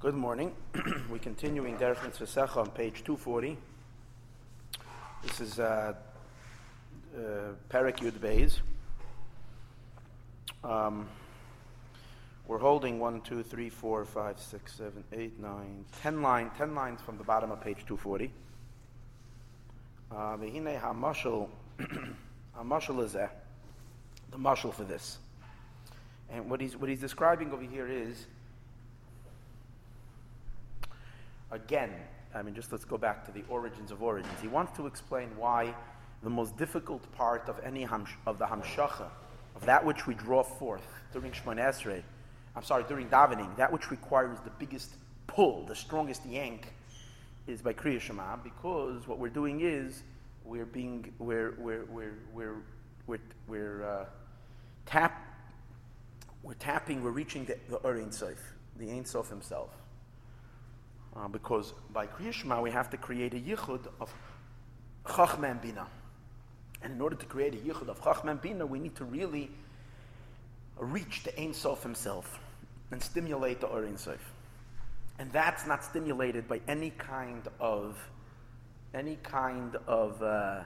Good morning. We're continuing Derech Mitzvah on page 240. This is uh, uh, Parak Yud Beis. Um, we're holding 1, 2, 3, 4, 5, 6, 7, 8, 9, 10, line, 10 lines from the bottom of page 240. Vehine HaMashal, HaMashal is the mashal for this. And what he's, what he's describing over here is again, I mean, just let's go back to the origins of origins. He wants to explain why the most difficult part of any hamsh, of the hamshacha, of that which we draw forth during Shemon Esrei, I'm sorry, during davening, that which requires the biggest pull, the strongest yank, is by Kriya Shema, because what we're doing is we're being, we're, we're, we're, we're, we're, we're uh, tap, we're tapping, we're reaching the, the Ein Sof, the Ein Sof himself. Uh, because by Kriyashma we have to create a yichud of Chachma and Bina. And in order to create a yichud of Chachma and Bina, we need to really reach the Ein Sof himself and stimulate the Or Ein Sof. And that's not stimulated by any kind of any kind of uh,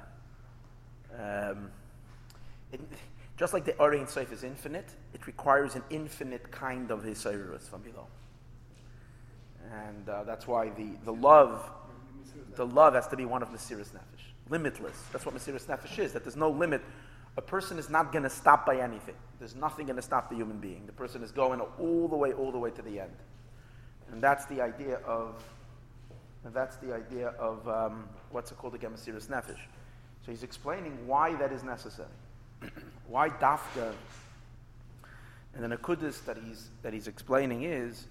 um, it, just like the Or Ein Sof is infinite, it requires an infinite kind of Hisayrus from below and uh, that's why the, the love, the love has to be one of Mesiris Nefesh, limitless. That's what Mesiris Nefesh is. That there's no limit. A person is not going to stop by anything. There's nothing going to stop the human being. The person is going all the way, all the way to the end, and that's the idea of, and that's the idea of um, what's it called again, Mesiris Nefesh. So he's explaining why that is necessary, why dafka. And then a kudus that he's that he's explaining is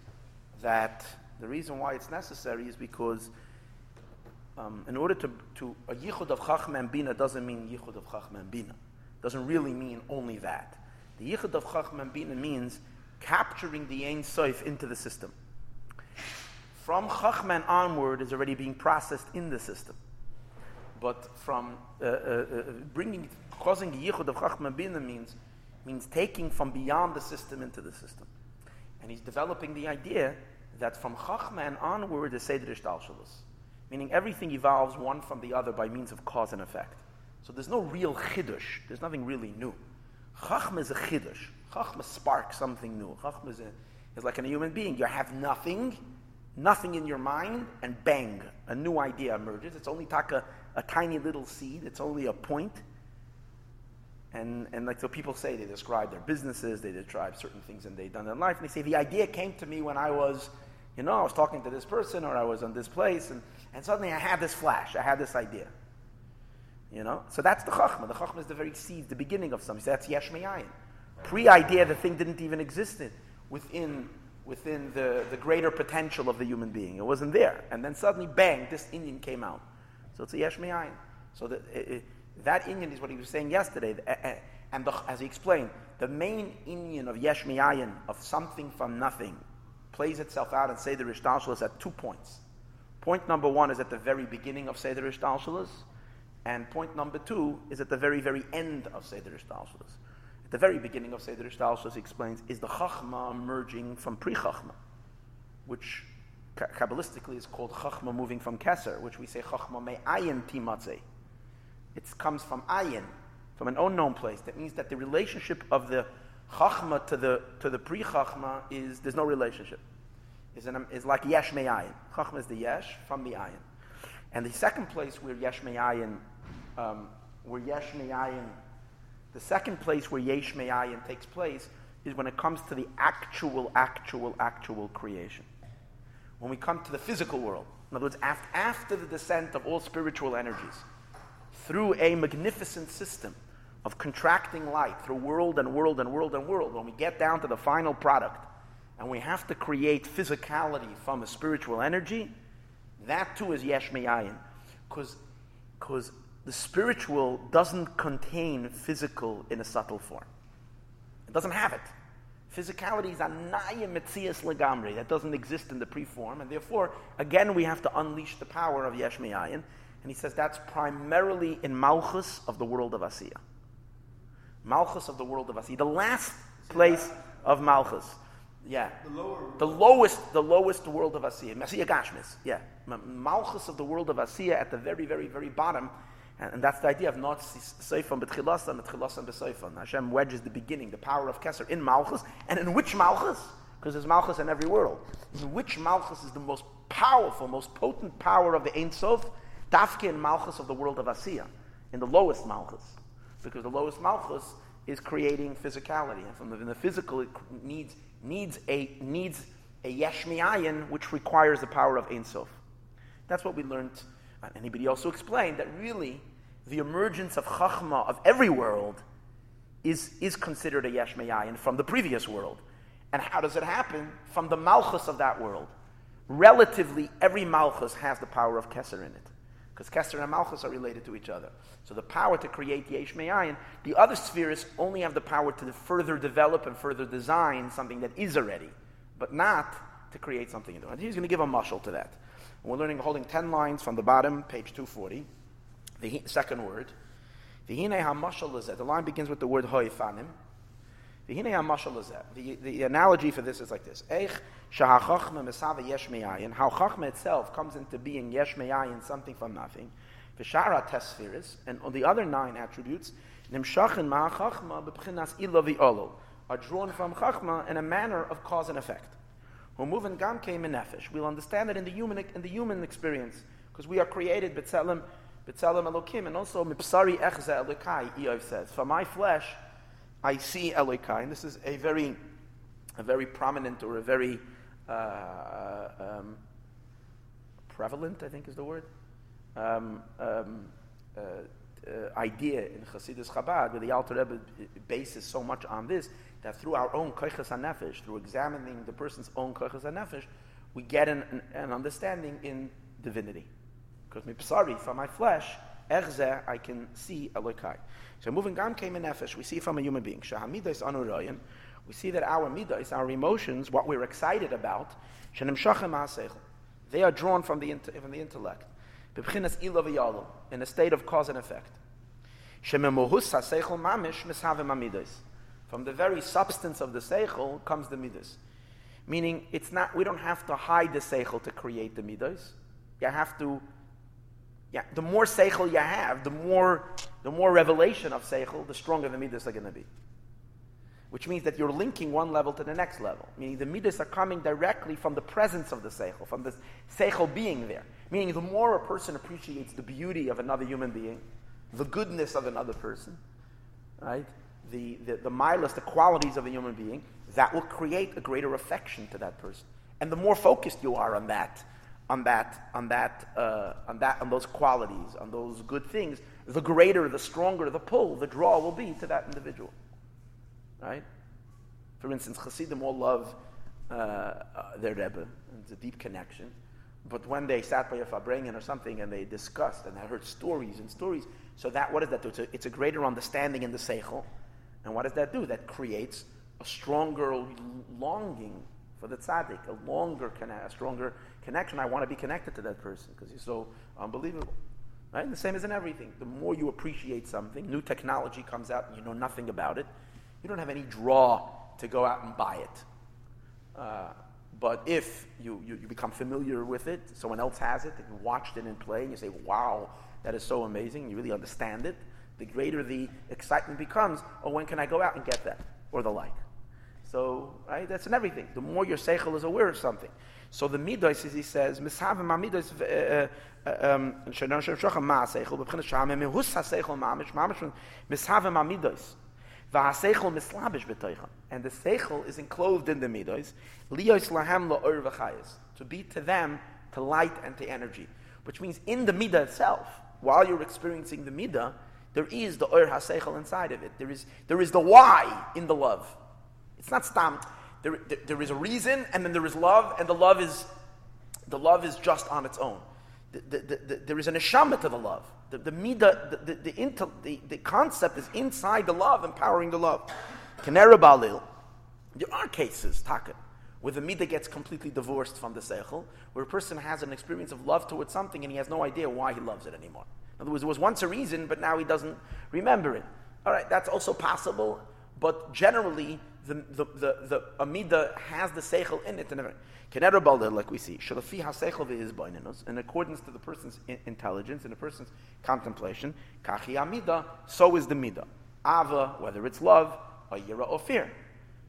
that the reason why it's necessary is because um, in order to, to a yichud of chachma and bina doesn't mean yichud of chachma and bina. Doesn't really mean only that. The yichud of chachma and bina means capturing the ein soif into the system. From chachma onward is already being processed in the system. But from uh, uh, uh, bringing, causing yichud of chachma and bina means means taking from beyond the system into the system. And he's developing the idea that from Chachma and onward is Seder Ishtalshalos. Meaning everything evolves one from the other by means of cause and effect. So there's no real Chiddush. There's nothing really new. Chachma is a Chiddush. Chachma sparks something new. Chachma is, a, is like in a human being. You have nothing, nothing in your mind, and bang, a new idea emerges. It's only taka, a tiny little seed. It's only a point. And, and like so people say, they describe their businesses, they describe certain things that they've done in life, and they say, the idea came to me when I was you know, I was talking to this person or I was on this place and, and suddenly I had this flash, I had this idea. You know? So that's the chachma. The chachma is the very seed, the beginning of something. So that's yesh me'ayin. Pre-idea, the thing didn't even exist within, within the, the greater potential of the human being. It wasn't there. And then suddenly, bang, this inyan came out. So it's a yesh. So the, it, that inyan is what he was saying yesterday. And the, as he explained, the main inyan of yesh me'ayin, of something from nothing, plays itself out in Seder Ishtalshalas at two points. Point number one is at the very beginning of Seder Ishtalshalas, and point number two is at the very, very end of Seder Ishtalshalas. At the very beginning of Seder Ishtalshalas, he explains, is the Chachma emerging from Pri Chachma, which Kabbalistically is called Chachma moving from Keser, which we say Chachma me ayin timatze. It comes from ayin, from an unknown place. That means that the relationship of the Chachma to the, to the pre Chachma is there's no relationship. Is, an, is like Yesh Me'ayin. Chachma is the Yesh from the Ayin. And the second place where Yesh Me'ayin, um, where Yesh Me'ayin, the second place where Yesh Me'ayin takes place is when it comes to the actual, actual, actual creation. When we come to the physical world. In other words, after, after the descent of all spiritual energies, through a magnificent system of contracting light through world and world and world and world, when we get down to the final product and we have to create physicality from a spiritual energy, that too is yesh me'ayin. Because the spiritual doesn't contain physical in a subtle form. It doesn't have it. Physicality is anaya metzias legamri. That doesn't exist in the pre-form, and therefore, again, we have to unleash the power of yesh. And he says that's primarily in Malchus of the world of Asiya. Malchus of the world of Asi, the last place of Malchus. Yeah. The lower. The lowest, the lowest world of Asiya. Asiya Gashmis. Yeah. Malchus of the world of Asiya at the very, very, very bottom. And, and that's the idea of not Seifon B'tchilasam, B'tchilasam B'Seifon. Hashem wedges the beginning, the power of Keser in Malchus. And in which Malchus? Because there's Malchus in every world. In which Malchus is the most powerful, most potent power of the Ein Sof? Dafke in Malchus of the world of Asiya. In the lowest Malchus. Because the lowest Malchus is creating physicality. And from the, the physical, it needs, needs a, needs a yesh which requires the power of Ein Sof. That's what we learned. Uh, anybody also explained that really the emergence of Chachma of every world is, is considered a yesh from the previous world. And how does it happen? From the Malchus of that world. Relatively, every Malchus has the power of Keser in it. Because Keser and Malchus are related to each other. So the power to create Yesh Me'ayin, the other spheres only have the power to further develop and further design something that is already, but not to create something. And he's going to give a mushal to that. And we're learning, holding 10 lines from the bottom, page 240, the second word. The line begins with the word hoifanim. The, the analogy for this is like this. How Chachma itself comes into being yesh me'ayin, something from nothing. V'shara tesfiris, and on the other nine attributes, nimshachin ma'achachma b'pchinas ilavi olo, are drawn from Chachma in a manner of cause and effect. Humuvan gam came in nefesh. We'll understand it in the human in the human experience because we are created b'tzelem b'tzelem elokim and also mipsari echze elokai. Eov says, "For my flesh, I see elokai." And this is a very a very prominent or a very uh, um, prevalent, I think is the word, um, um, uh, uh, idea in Chassidus Chabad, where the Alter Rebbe bases so much on this, that through our own koiches nefesh, through examining the person's own koiches nefesh, we get an, an, an, understanding in divinity. Because mi sorry, from my flesh, erze, I can see Elokai. So moving gam came in nefesh, we see from a human being. Shahamidas anuroyan, we see that our midas, our emotions, what we're excited about, they are drawn from the, from the intellect in a state of cause and effect. From the very substance of the seichel comes the midas. Meaning, it's not, we don't have to hide the seichel to create the midas. You have to, yeah, the more seichel you have, the more, the more revelation of seichel, the stronger the midas are going to be which means that you're linking one level to the next level. Meaning the midas are coming directly from the presence of the seichel, from the seichel being there. Meaning the more a person appreciates the beauty of another human being, the goodness of another person, right? The, the, the milas, the qualities of a human being, that will create a greater affection to that person. And the more focused you are on that, on that, on that, uh, on that, on those qualities, on those good things, the greater, the stronger the pull, the draw will be to that individual. Right? For instance, Chassidim all love uh, uh, their Rebbe. It's a deep connection. But when they sat by a Farbrengen or something and they discussed and they heard stories and stories, so that, what does that do? It's a, it's a greater understanding in the Seichel. And what does that do? That creates a stronger longing for the tzaddik, a longer, a stronger connection. I want to be connected to that person because he's so unbelievable. Right? And the same is in everything. The more you appreciate something, new technology comes out and you know nothing about it, you don't have any draw to go out and buy it. Uh, but if you, you, you, become familiar with it, someone else has it, and you watched it in play, and you say, wow, that is so amazing, you really understand it, the greater the excitement becomes, oh, when can I go out and get that? Or the like. So, right, that's in everything. The more your seichel is aware of something. So the midos, as he says, mishavim midos, uh, uh, um, and the seichel is enclosed in the midos. Liyos lahem la'or v'chayis. To be to them to light and to energy. Which means in the midah itself, while you're experiencing the midah, there is the or haseichel inside of it. There is, there is the why in the love. It's not stam. There, there, there is a reason, and then there is love, and the love is, the love is just on its own. The, the, the, there is an neshama to the love. The, the midah, the, the, intel, the, the concept is inside the love, empowering the love. Kanera balil. There are cases, taka, where the midah gets completely divorced from the seichel, where a person has an experience of love towards something and he has no idea why he loves it anymore. In other words, there was once a reason, but now he doesn't remember it. All right, that's also possible, but generally, the, the, the, the Amida has the Seichel in it. And like we see, in accordance to the person's intelligence, in a person's contemplation, Kachi Amida, so is the Mida. Ava, whether it's love, or Yira, or fear.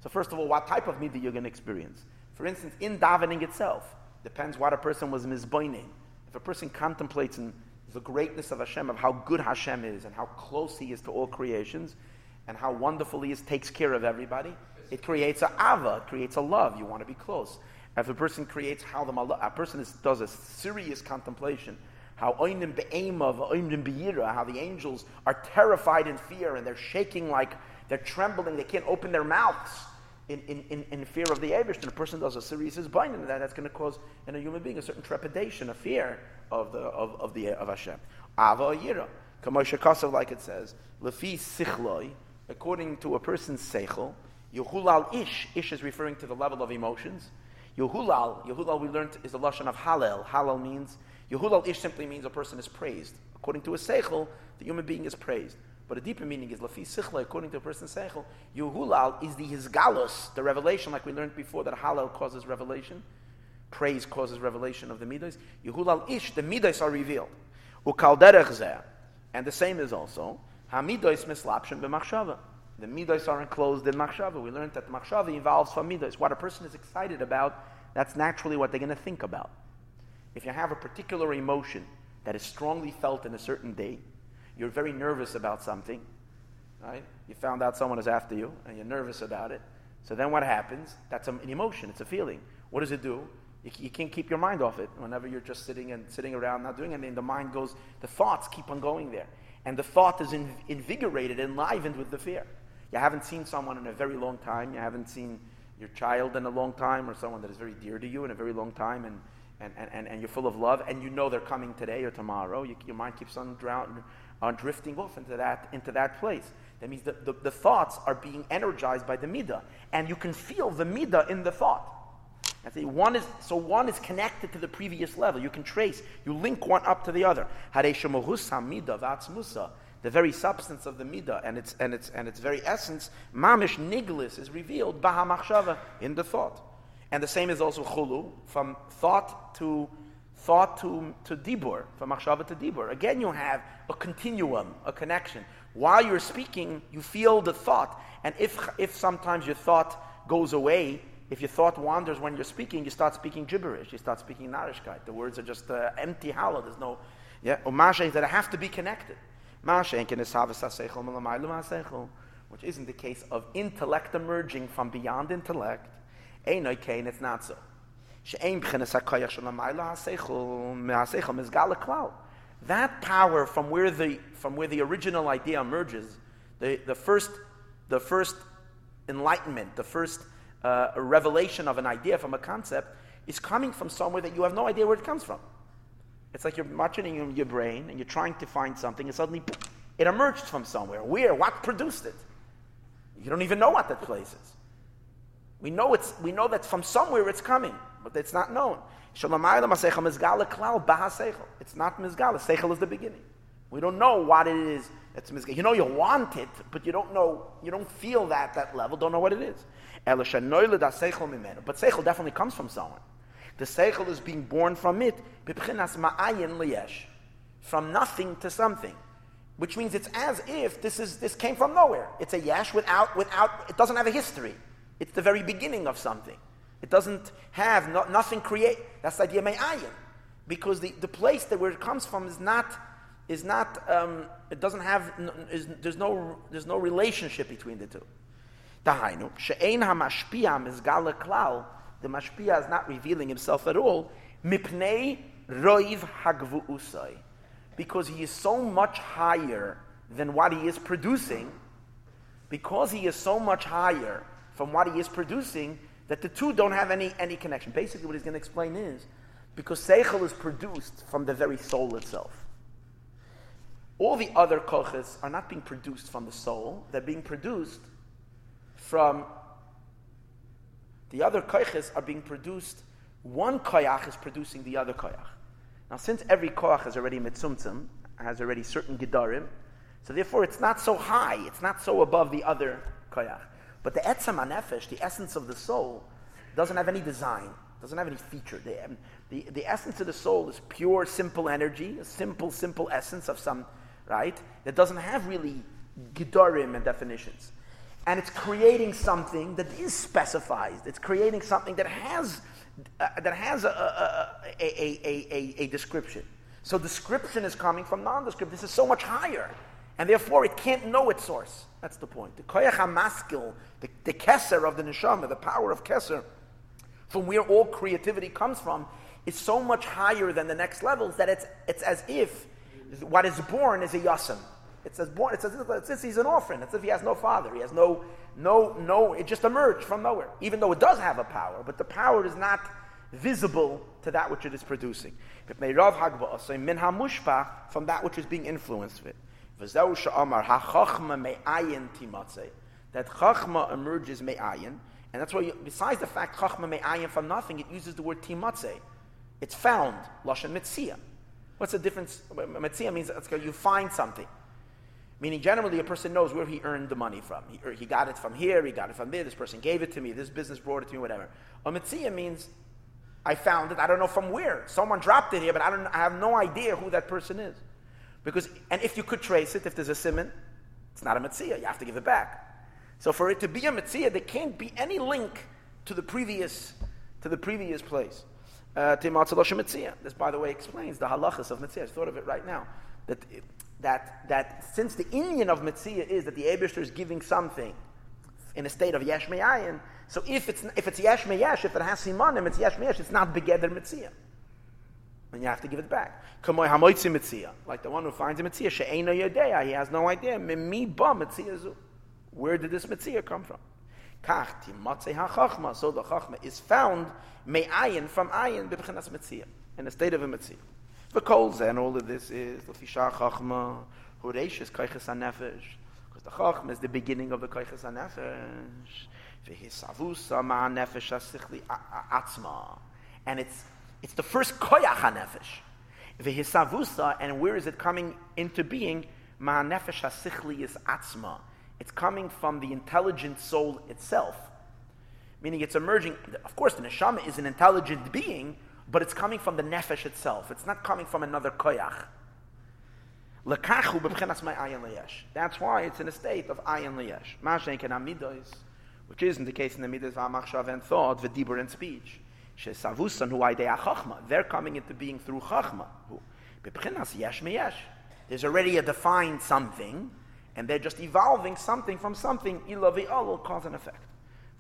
So, first of all, what type of Mida you're going to experience. For instance, in davening itself, depends what a person was mizboining. If a person contemplates in the greatness of Hashem, of how good Hashem is, and how close He is to all creations, and how wonderful He is, takes care of everybody, it creates a ava, it creates a love. You want to be close. If a person creates how the a person is, does a serious contemplation, how be'yira, how the angels are terrified in fear and they're shaking like they're trembling, they can't open their mouths in, in, in, in fear of the Abish, and a person does a serious binding that, that's going to cause in a human being a certain trepidation, a fear of the of, of the of Hashem. Ava yira, kamosha kasav, like it says, lefi sichloi, according to a person's seichel, yuhulal ish. Ish is referring to the level of emotions. Yuhulal, Yuhulal we learned is the lashon of halal. Halal means Yuhulal ish simply means a person is praised. According to a seichel, the human being is praised. But a deeper meaning is lafi sichla, according to a person's seichel. Yuhulal is the hisgalus, the revelation, like we learned before, that halal causes revelation. Praise causes revelation of the midas. Yuhulal ish, the midas are revealed. Ukal and the same is also hamidos mislapshin b'machshava. The midas are enclosed in machshava. We learned that machshava involves from midas. What a person is excited about, that's naturally what they're going to think about. If you have a particular emotion that is strongly felt in a certain day, you're very nervous about something, right? You found out someone is after you and you're nervous about it. So then what happens? That's an emotion, it's a feeling. What does it do? You, can't keep your mind off it. Whenever you're just sitting and sitting around not doing anything, the mind goes, the thoughts keep on going there. And the thought is in, invigorated, enlivened with the fear. You haven't seen someone in a very long time. You haven't seen your child in a long time or someone that is very dear to you in a very long time. And, and, and, and you're full of love, and you know they're coming today or tomorrow. You, your mind keeps on drown, are uh, drifting off into that, into that place. That means the, the, the thoughts are being energized by the midah, and you can feel the midah in the thought. One is, so one is connected to the previous level. You can trace, you link one up to the other. The very substance of the midah and its, and its, and its very essence, mamish niglis, is revealed baha in the thought. And the same is also chulu, from thought to thought to, to dibur, from machshava to dibur. Again, you have a continuum, a connection. While you're speaking, you feel the thought. And if, if sometimes your thought goes away, if your thought wanders when you're speaking, you start speaking gibberish. You start speaking narishkeit. The words are just uh, empty, hollow. There's no, yeah. Umasha that I have to be connected. Which isn't the case of intellect emerging from beyond intellect. It's not so. That power from where the, from where the original idea emerges, the, the, first, the first enlightenment, the first uh, revelation of an idea from a concept, is coming from somewhere that you have no idea where it comes from. It's like you're watching in your brain and you're trying to find something, and suddenly it emerged from somewhere. Where? What produced it? You don't even know what that place is. We know, it's, we know that from somewhere it's coming but it's not known. It's not mizgala. Seichel is the beginning. We don't know what it is. It's mizgala. You know you want it, but you don't know. You don't feel that that level. Don't know what it is. But seichel definitely comes from someone. The seichel is being born from it. From nothing to something, which means it's as if this is this came from nowhere. It's a yesh without without. It doesn't have a history. It's the very beginning of something. It doesn't have no, nothing create. That's the idea of ayin, because the, the place that where it comes from is not is not um, it doesn't have is, there's no there's no relationship between the two. Dahainu she'ein hamashpia mizgala klal. The mashpia is not revealing himself at all. Mipnei roiv hagvu usai, because he is so much higher than what he is producing. Because he is so much higher from what he is producing, that the two don't have any, any connection. Basically, what he's going to explain is because Seichel is produced from the very soul itself. All the other koches are not being produced from the soul, they're being produced from the other koches are being produced. One koyach is producing the other koyach. Now, since every koyach is already mitzumtzum, has already certain gedarim, so therefore it's not so high, it's not so above the other koyach. But the etzem anefesh, the essence of the soul, doesn't have any design, doesn't have any feature. The, the, the essence of the soul is pure, simple energy, a simple, simple essence of some, right? That doesn't have really gedarim and definitions. And it's creating something that is specified. It's creating something that has, uh, that has a, a, a, a, description. So description is coming from nondescript. This is so much higher. And therefore, it can't know its source. That's the point. The koyach hamaskil, the, the keser of the neshama, the power of keser, from where all creativity comes from, is so much higher than the next levels that it's, it's as if what is born is a yasim. It's says born. As, if, it's he's an orphan. It's as if he has no father. He has no, no, no. It just emerged from nowhere. Even though it does have a power, but the power is not visible to that which it is producing. From that which is being influenced with. That chachma emerges me'ayin, and that's why, you, besides the fact chachma me'ayin from nothing, it uses the word timatze. It's found, lashon mitzia. What's the difference? Mitzia means you find something. Meaning, generally, a person knows where he earned the money from. He, he got it from here, he got it from there, this person gave it to me, this business brought it to me, whatever. A mitzia means I found it, I don't know from where. Someone dropped it here, but I, don't, I have no idea who that person is. Because, and if you could trace it, if there's a simon, it's not a mitzia. You have to give it back. So for it to be a mitzia, there can't be any link to the previous, to the previous place. Uh, this, by the way, explains the halachas of mitzia. I thought of it right now. That, that, that since the inyan of mitzia is that the Abishter is giving something in a state of yesh me'ayin, so if it's, if it's yesh me'yesh, if it has simanim, it's yesh me'yesh, it's not begeder mitzia and you have to give it back. Like the one who finds a mitzia, she'ena yodea, he has no idea. Mi ba Where did this mitzia come from? Kach timatzei hachachma. So the chachma is found me'ayin from ayin b'b'chinas mitzia in the state of a mitzia. V'kol and all of this is l'fisha chachma hureishis kaiches hanefesh. Because the chachma is the beginning of the kaiches hanefesh. V'hisavusa ma'anefesh asichli atzma. And it's it's the first koyach hanefesh. V'hisavusa, and where is it coming into being? Ma'anefesh hasichli is atzma. It's coming from the intelligent soul itself. Meaning it's emerging, of course, the neshama is an intelligent being, but it's coming from the nefesh itself. It's not coming from another koyach. That's why it's in a state of ayin liyesh. Which isn't the case in the midas v'amachshav and thought, v'dibur and speech. They're coming into being through chachma. There's already a defined something, and they're just evolving something from something. Ilavi will cause and effect.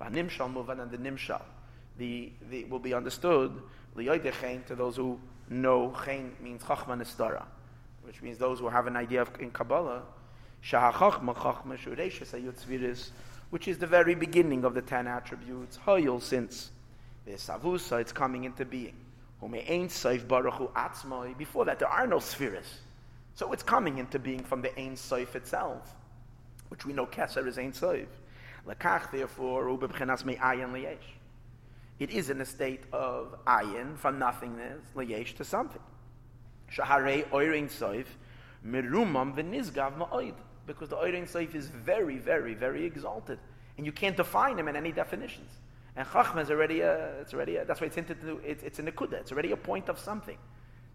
And the nimshal. The, the will be understood to those who know chen means chachma nestara, which means those who have an idea of in Kabbalah. Shahachachma chachma ayutzviris, which is the very beginning of the ten attributes. Hayil since the savusa, it's coming into being. Before that, there are no spheres. So it's coming into being from the Ein Soif itself, which we know Keser is Ein Soif. Lakach, therefore, it is in a state of ayin, from nothingness, liyesh to something. Shaharei oirin soif, mirumam v'nizgav ma'oid. Because the oirin soif is very, very, very exalted. And you can't define him in any definitions. And Chachma is already a, it's already a, that's why it's hinted to, it's, it's a Nekuda, it's already a point of something.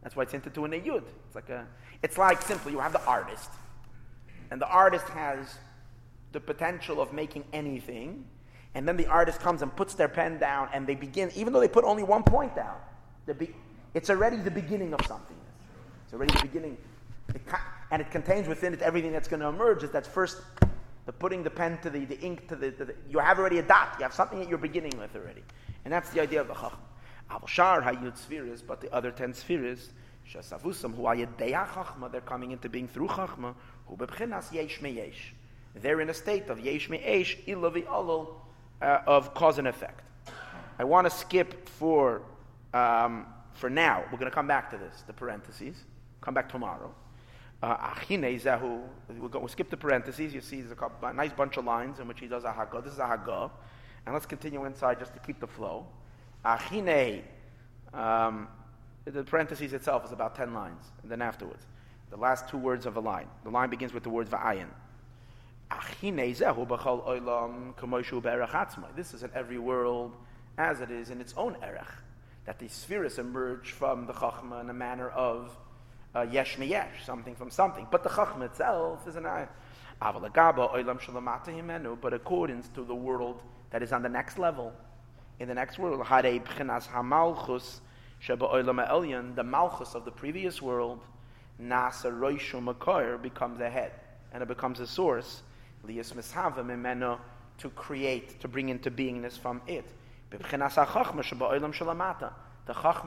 That's why it's hinted to in a Yud. It's like a, it's like simply you have the artist, and the artist has the potential of making anything, and then the artist comes and puts their pen down, and they begin, even though they put only one point down, be, it's already the beginning of something. It's already the beginning, it, and it contains within it everything that's going to emerge. Is that first the putting the pen to the, the ink to the, to the, you have already a dot. You have something that you're beginning with already. And that's the idea of the chacham. Avashar hayud spheres, but the other ten spheres, shasavusam hu ayedeya chachma, they're coming into being through chachma, hu bebchinas yesh meyesh. They're in a state of yesh meyesh, ilavi alol, uh, of cause and effect. I want to skip for, um, for now. We're going to come back to this, the parentheses. Come back tomorrow. Uh, zehu. We'll, we'll skip the parentheses. You see, there's a, couple, a nice bunch of lines in which he does a hagah. This is a hagah. And let's continue inside just to keep the flow. Achine. Um, the parentheses itself is about 10 lines. And then afterwards, the last two words of a line. The line begins with the words va'ayin. This is in every world as it is in its own erech. That the spheres emerge from the chachma in a manner of uh, yesh something from something. But the chachma itself is an Himenu. but according to the world that is on the next level, in the next world, the malchus of the previous world, nasa becomes a head, and it becomes a source, to create, to bring into beingness from it. The chachma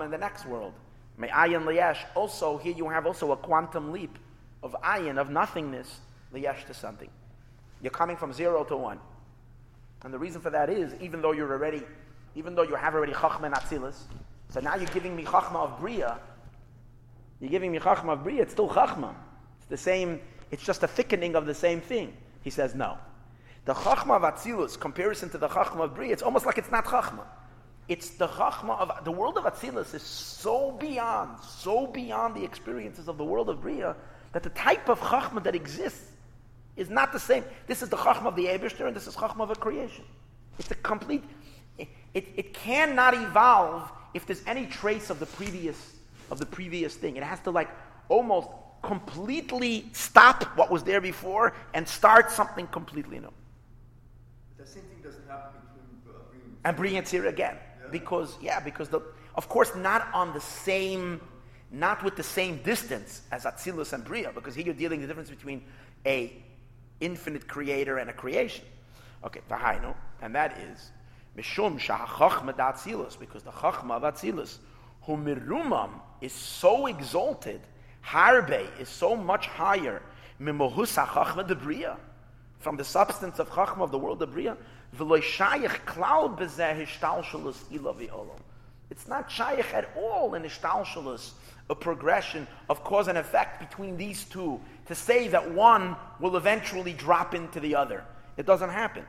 in the next world. Also, here you have also a quantum leap of ayin, of nothingness, liyesh to something. You're coming from zero to one. And the reason for that is, even though you're already, even though you have already chachma and so now you're giving me chachma of bria. You're giving me chachma of bria. It's still chachma. It's the same. It's just a thickening of the same thing. He says no. The chachma of atzilus comparison to the chachma of bria. It's almost like it's not chachma. It's the chachma of the world of atzilus is so beyond, so beyond the experiences of the world of bria that the type of chachma that exists is not the same. This is the chachma of the Eberster, and this is chachma of a creation. It's a complete. It, it, it cannot evolve if there's any trace of the previous of the previous thing. It has to like almost completely stop what was there before and start something completely new. The same thing doesn't happen between uh, and Bria and Tzira again, yeah. because yeah, because the of course not on the same, not with the same distance as Atzilus and Bria, because here you're dealing the difference between a infinite creator and a creation. Okay, v'hainu, and that is mishum shahachachma because the chachma of atzilus, who mirumam is so exalted, harbe is so much higher, from the substance of chachma of the world of bria. It's not shayich at all in hishtalshalus, a progression of cause and effect between these two to say that one will eventually drop into the other. It doesn't happen.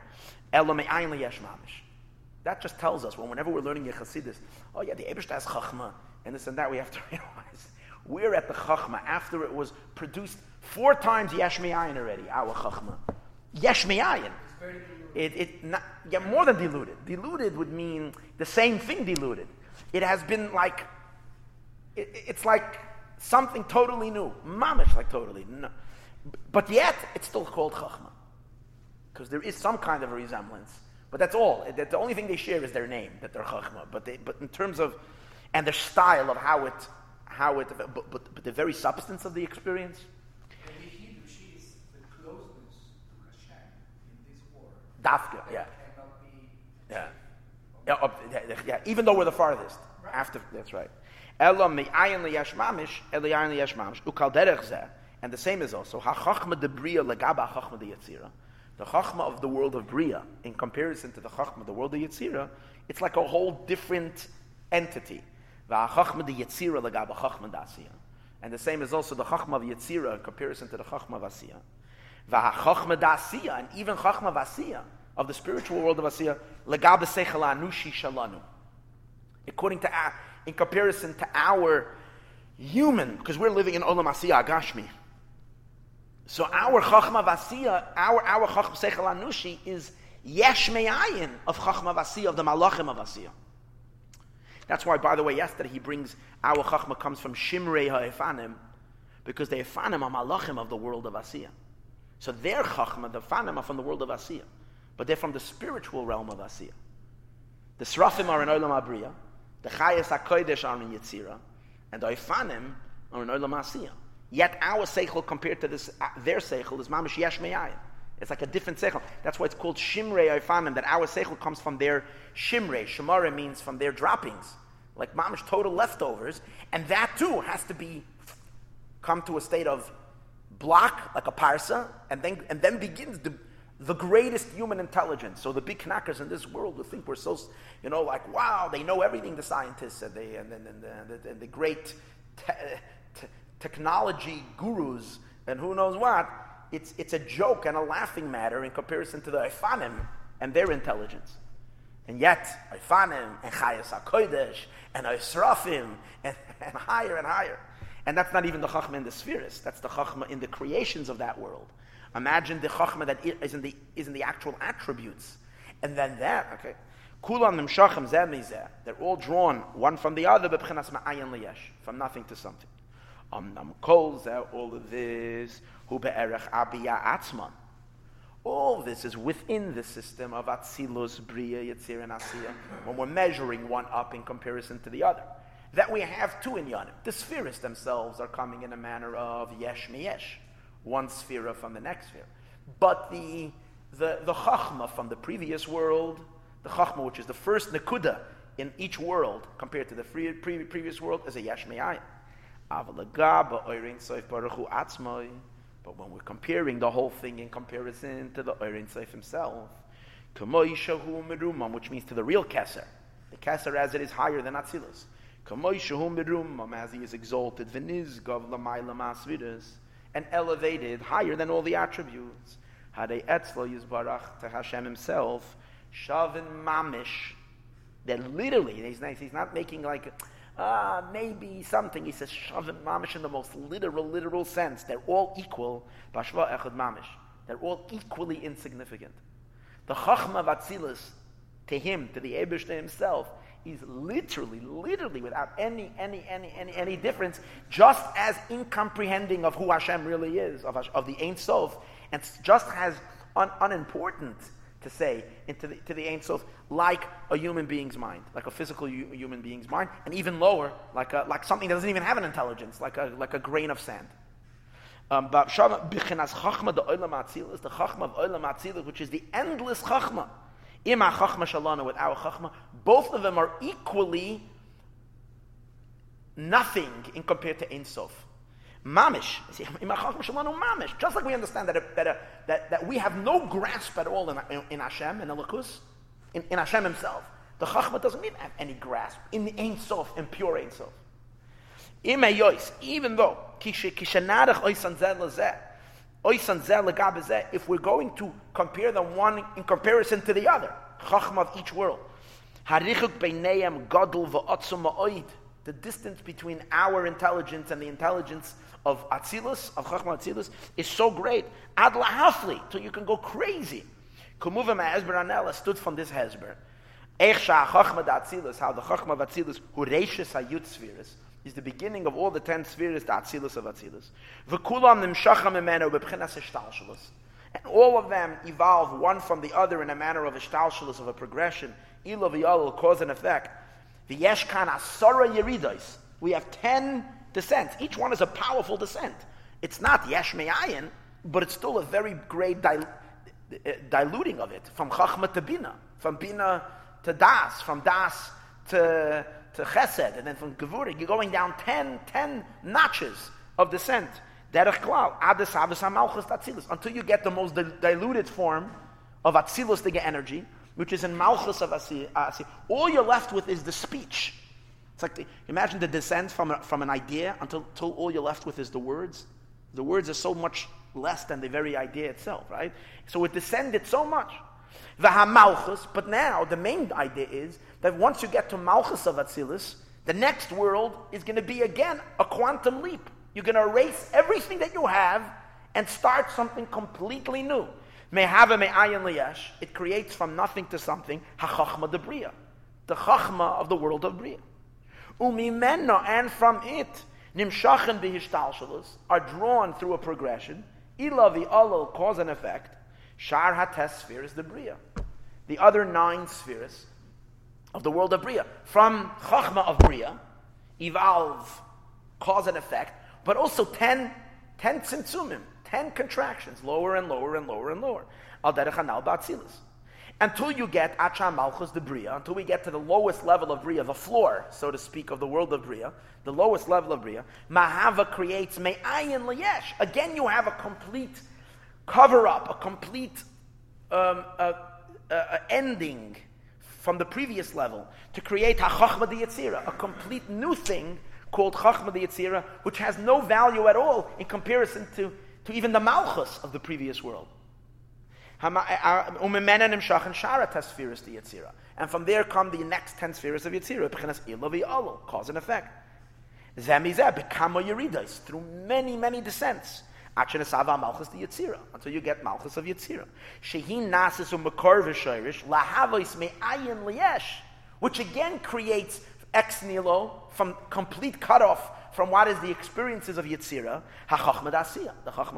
That just tells us, well, whenever we're learning Yechasidis, oh yeah, the Ebershta has Chachma, and this and that, we have to realize we're at the Chachma after it was produced four times Yesh already, our Chachma. Yesh It, it not, yeah, more than diluted. Diluted would mean the same thing diluted. It has been like, it, it's like something totally new. Mamish, like totally. No. But yet, it's still called Chachma. Because there is some kind of a resemblance. But that's all. That The only thing they share is their name, that they're Chachma. But, they, but in terms of, and their style of how it, how it, but, but, but the very substance of the experience. Dafka, yeah. Yeah. Yeah, yeah. Even though we're the farthest. Right. After, that's right. Elam me'ayin liyash mamish, eliyayin liyash mamish. Ukal derech zeh. And the same is also hachachma de bria legaba chachma de yatzira. The chachma of the world of bria, in comparison to the chachma of the world of yatzira, it's like a whole different entity. And the same is also the chachma of yatzira in comparison to the chachma of asiya. And even chachma vasiya of the spiritual world of asiya, legaba sechela anushi shalanu. According to, in comparison to our human, because we're living in olam asiya agashmi. So our Chachma Vasiya, our, our Chachma Seichel Anushi is Yesh Me'ayin of Chachma Vasiya, of the Malachim of Vasiya. That's why, by the way, yesterday he brings our Chachma comes from Shimrei HaEfanim, because the Efanim are Malachim of the world of Asiya. So their Chachma, the Efanim, are from the world of Asiya. But they're from the spiritual realm of Asiya. The Srafim are in Olam Abriya, the Chayas HaKodesh are in Yetzirah, and the Efanim are in Olam Asiya. Yet our seichel compared to this, uh, their seichel is mamish yesh me'ayin. It's like a different seichel. That's why it's called shimrei oifanim, that our seichel comes from their shimrei. Shemara means from their droppings. Like mamish total leftovers. And that too has to be, come to a state of block, like a parsa, and then, and then begins the, the greatest human intelligence. So the big knackers in this world who think we're so, you know, like, wow, they know everything, the scientists, and, they, and, and, and, and, the great te- technology gurus and who knows what, it's, it's a joke and a laughing matter in comparison to the Ifanim and their intelligence. And yet, Ifanim and Chayas HaKodesh and Israfim and, and higher and higher. And that's not even the Chachma in the spheres. That's the Chachma in the creations of that world. Imagine the chachma that is in the, is in the actual attributes. And then that, okay. Kulam nimshachim zeh They're all drawn one from the other, from nothing to something. Amnam kol all of this, hu be'erech abiya atzman. All this is within the system of Atzilus, Bria, Yetzir, and Asiya, when we're measuring one up in comparison to the other. That we have two inyanim. The spheres themselves are coming in a manner of yesh yesh, one sphere from the next sphere. But the, the, the chachma from the previous world, the chachma which is the first nekuda in each world compared to the pre- pre- previous world, is a yesh me'ayin. But when we're comparing the whole thing in comparison to the Orin Seif himself, which means to the real Keser, the Keser as it is higher than Atzilus. As he is exalted, and elevated higher than all the attributes. Hade etzlo yizbarach to Hashem himself, shavin mamish. That literally, he's, nice, he's not making like uh, maybe something. He says shavim mamish in the most literal, literal sense. They're all equal. Bashva echad mamish. They're all equally insignificant. The chachma of to him, to the Ebershter himself, is literally, literally, without any, any, any, any, any difference, just as incomprehending of who Hashem really is, of, of the Ein Sof, and just as un, unimportant to say into the, to the Ein Sof, like a human being's mind, like a physical u- human being's mind, and even lower, like, a, like something that doesn't even have an intelligence, like a, like a grain of sand. Um, the Chachma of Olam Atzilus, which is the endless Chachma. Ima Chachma Shalana with our Chachma, both of them are equally nothing in compared to Ein Sof. Mamish. Mamish. Just like we understand that, that, that, that we have no grasp at all in, in, in Hashem, in Elikus, in, in Hashem himself. The Chachma doesn't even have any grasp in the Ein Sof, in pure Ein Sof. Even though, if we're going to compare them one in comparison to the other, Chachma of each world, the distance between our intelligence and the intelligence of Atzilus, of Chachma Atzilus, is so great. Ad lahafli, till you can go crazy. Kumuva Hezber Anela stood from this Hezber. Echsha Chachma Atzilus, how the Chachma of Atzilus, Hureishis Hayut spheres, is the beginning of all the ten spheres, the Atzilus of Atzilus. V'kulam nimshacha memeno bebchinas ishtalshalus. And all of them evolve one from the other in a manner of ishtalshalus, of a progression. Ilo v'yalul, cause and effect. V'yeshkan asara yeridos. We have ten descents. Each one is a powerful descent. It's not yesh me'ayin, but it's still a very great dil- uh, diluting of it. From chachma to bina, from bina to das, from das to, to chesed, and then from gevura, you're going down 10, 10 notches of descent. Hamalchus tatzilus, until you get the most diluted form of atzilus, the energy, which is in malchus of asi. All you're left with is the speech. It's like the, imagine the descent from, a, from an idea until, until all you're left with is the words. The words are so much less than the very idea itself, right? So it descended so much. The malchus, but now the main idea is that once you get to malchus of Atzilus, the next world is going to be again a quantum leap. You're going to erase everything that you have and start something completely new. Mehava me'ayin liyesh. It creates from nothing to something. Hachachma de bria, the chachma of the world of bria. Umimena, and from it, nimshachen bihishtalshalos, are drawn through a progression. Ilavi alol, cause and effect. Shar hates sphere is the bria. The other nine spheres of the world of bria. From chachma of bria, evolve cause and effect, but also ten, ten tzimtzumim, ten contractions, lower and lower and lower and lower. Al derech anal until you get Acham Malchus, the Bria, until we get to the lowest level of Bria, the floor, so to speak, of the world of Bria, the lowest level of Bria, Mahava creates Me'ayin Layesh. Again, you have a complete cover up, a complete um, a, a, a ending from the previous level to create HaChachma the Yetzira, a complete new thing called Chachma Yetzira, which has no value at all in comparison to, to even the Malchus of the previous world. Eh, ah, um, um, um, and from there come the next ten spheres of Yitzira, cause and effect. Through many, many descents. Until you get Malchus of Liyesh, which again creates ex nihilo, from complete cutoff from what is the experiences of Yitzira, the Chachma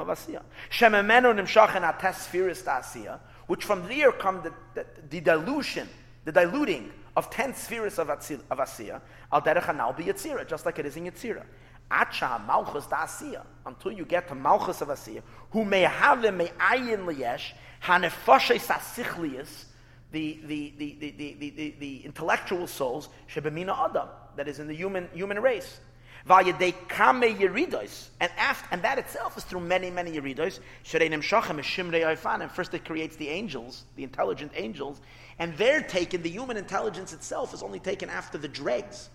of Asiya. Shememenu Nimshach and Ates Asiya, which from there come the, the, the dilution, the diluting of ten spheres of, Atzil, of Asiya, al derech anal be Yitzira, just like it is in Yitzira. Acha Malchus da Asiya, until you get to Malchus of Asiya, who may have them, may ayin liyesh, hanefoshe sasichlius, the, the, the, the, the, the, the intellectual souls, shebemina adam, that is in the human, human race. And after, and that itself is through many, many yeridos. Shachem shimrei first it creates the angels, the intelligent angels, and they're taken, the human intelligence itself is only taken after the dregs.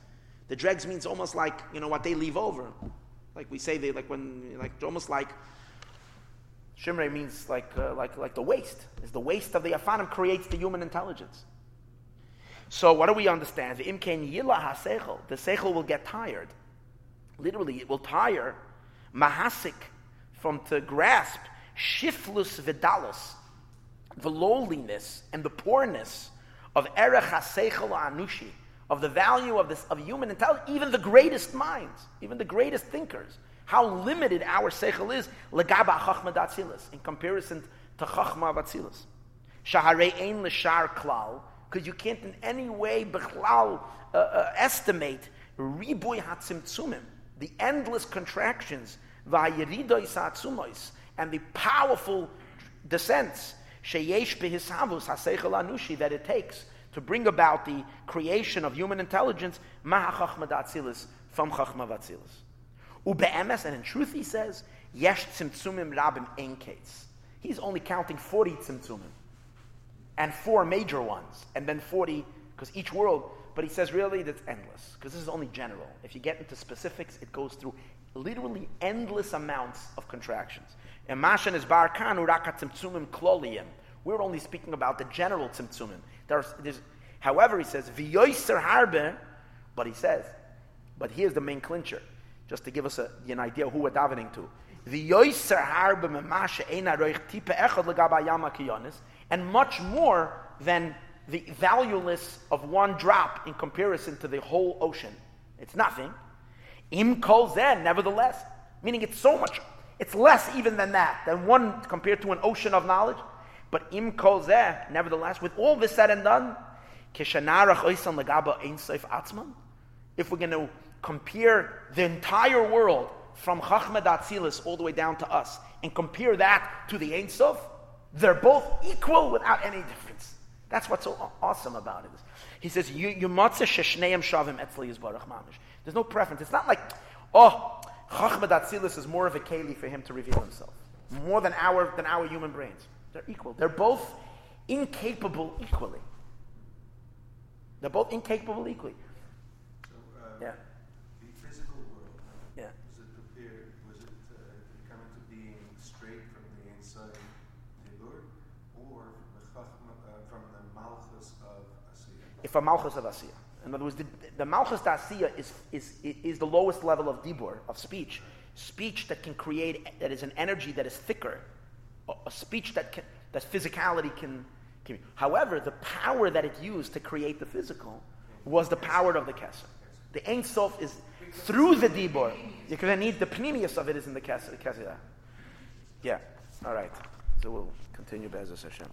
The dregs means almost like, you know, what they leave over. Like we say, they, like when, like, almost like, Shimrei means like, uh, like, like the waste. Is the waste of the Afanim creates the human intelligence. So what do we understand? The imken yila ha The seichel will get tired. Literally, it will tire mahasik from to grasp shiflus vidalus the lowliness and the poorness of erech haseichel anushi, of the value of this of human intelligence, even the greatest minds, even the greatest thinkers, how limited our seichel is legaba chachma in comparison to chachma vatzilis. Shaharei ein l'shar klal, because you can't in any way bechlal uh, uh, estimate hatzimtzumim, the endless contractions, and the powerful descents that it takes to bring about the creation of human intelligence from chachma vatzilis. Ube'emes, and in truth he says, yesh tzimtzumim rabim enkates. He's only counting 40 tzimtzumim and four major ones, and then 40, because each world, but he says really that's endless, because this is only general. If you get into specifics, it goes through literally endless amounts of contractions. And Mashan is Bar Kanu Tzimtzumim Kloliyim. We're only speaking about the general Tzimtzumim. There's, there's, however, he says, V'yoyser Harbe, but he says, but here's the main clincher, just to give us a, an idea who we're davening to. V'yoyser Harbe Memasha Eina Roich Tipe Echad Legaba Yama Kiyonis, and much more than the valueless of one drop in comparison to the whole ocean. It's nothing. Im kol zen, nevertheless, meaning it's so much it's less even than that, than one compared to an ocean of knowledge. But im kol zeh, nevertheless, with all this said and done, if we're going to compare the entire world from Chachma Datzilis all the way down to us and compare that to the Ein Sof, they're both equal without any difference. That's what's so awesome about it. He says, "You matzah sheshneim shavim etzli yizbarach mamish." There's no preference. It's not like, oh, Chachma Datzilis is more of a keli for him to reveal himself, more than our, than our human brains. They're equal. They're both incapable equally. They're both incapable equally. So, uh, yeah. The physical world. Yeah. Was it prepared? Was it uh, come into being straight from the inside Dibur, or the chachma, uh, from the malchus of Asiya? From malchus of Asiya. In other words, the, the Malchus Dasiya is, is, is the lowest level of Dibur, of speech. Speech that can create, that is an energy that is thicker. A, a speech that, can, that physicality can, can. However, the power that it used to create the physical was the power of the Kesser. The Ein Sof is through the Dibur. Because I need the pnimius of it is in the Kesser. Yeah. All right. So we'll continue Be'ez Hashem.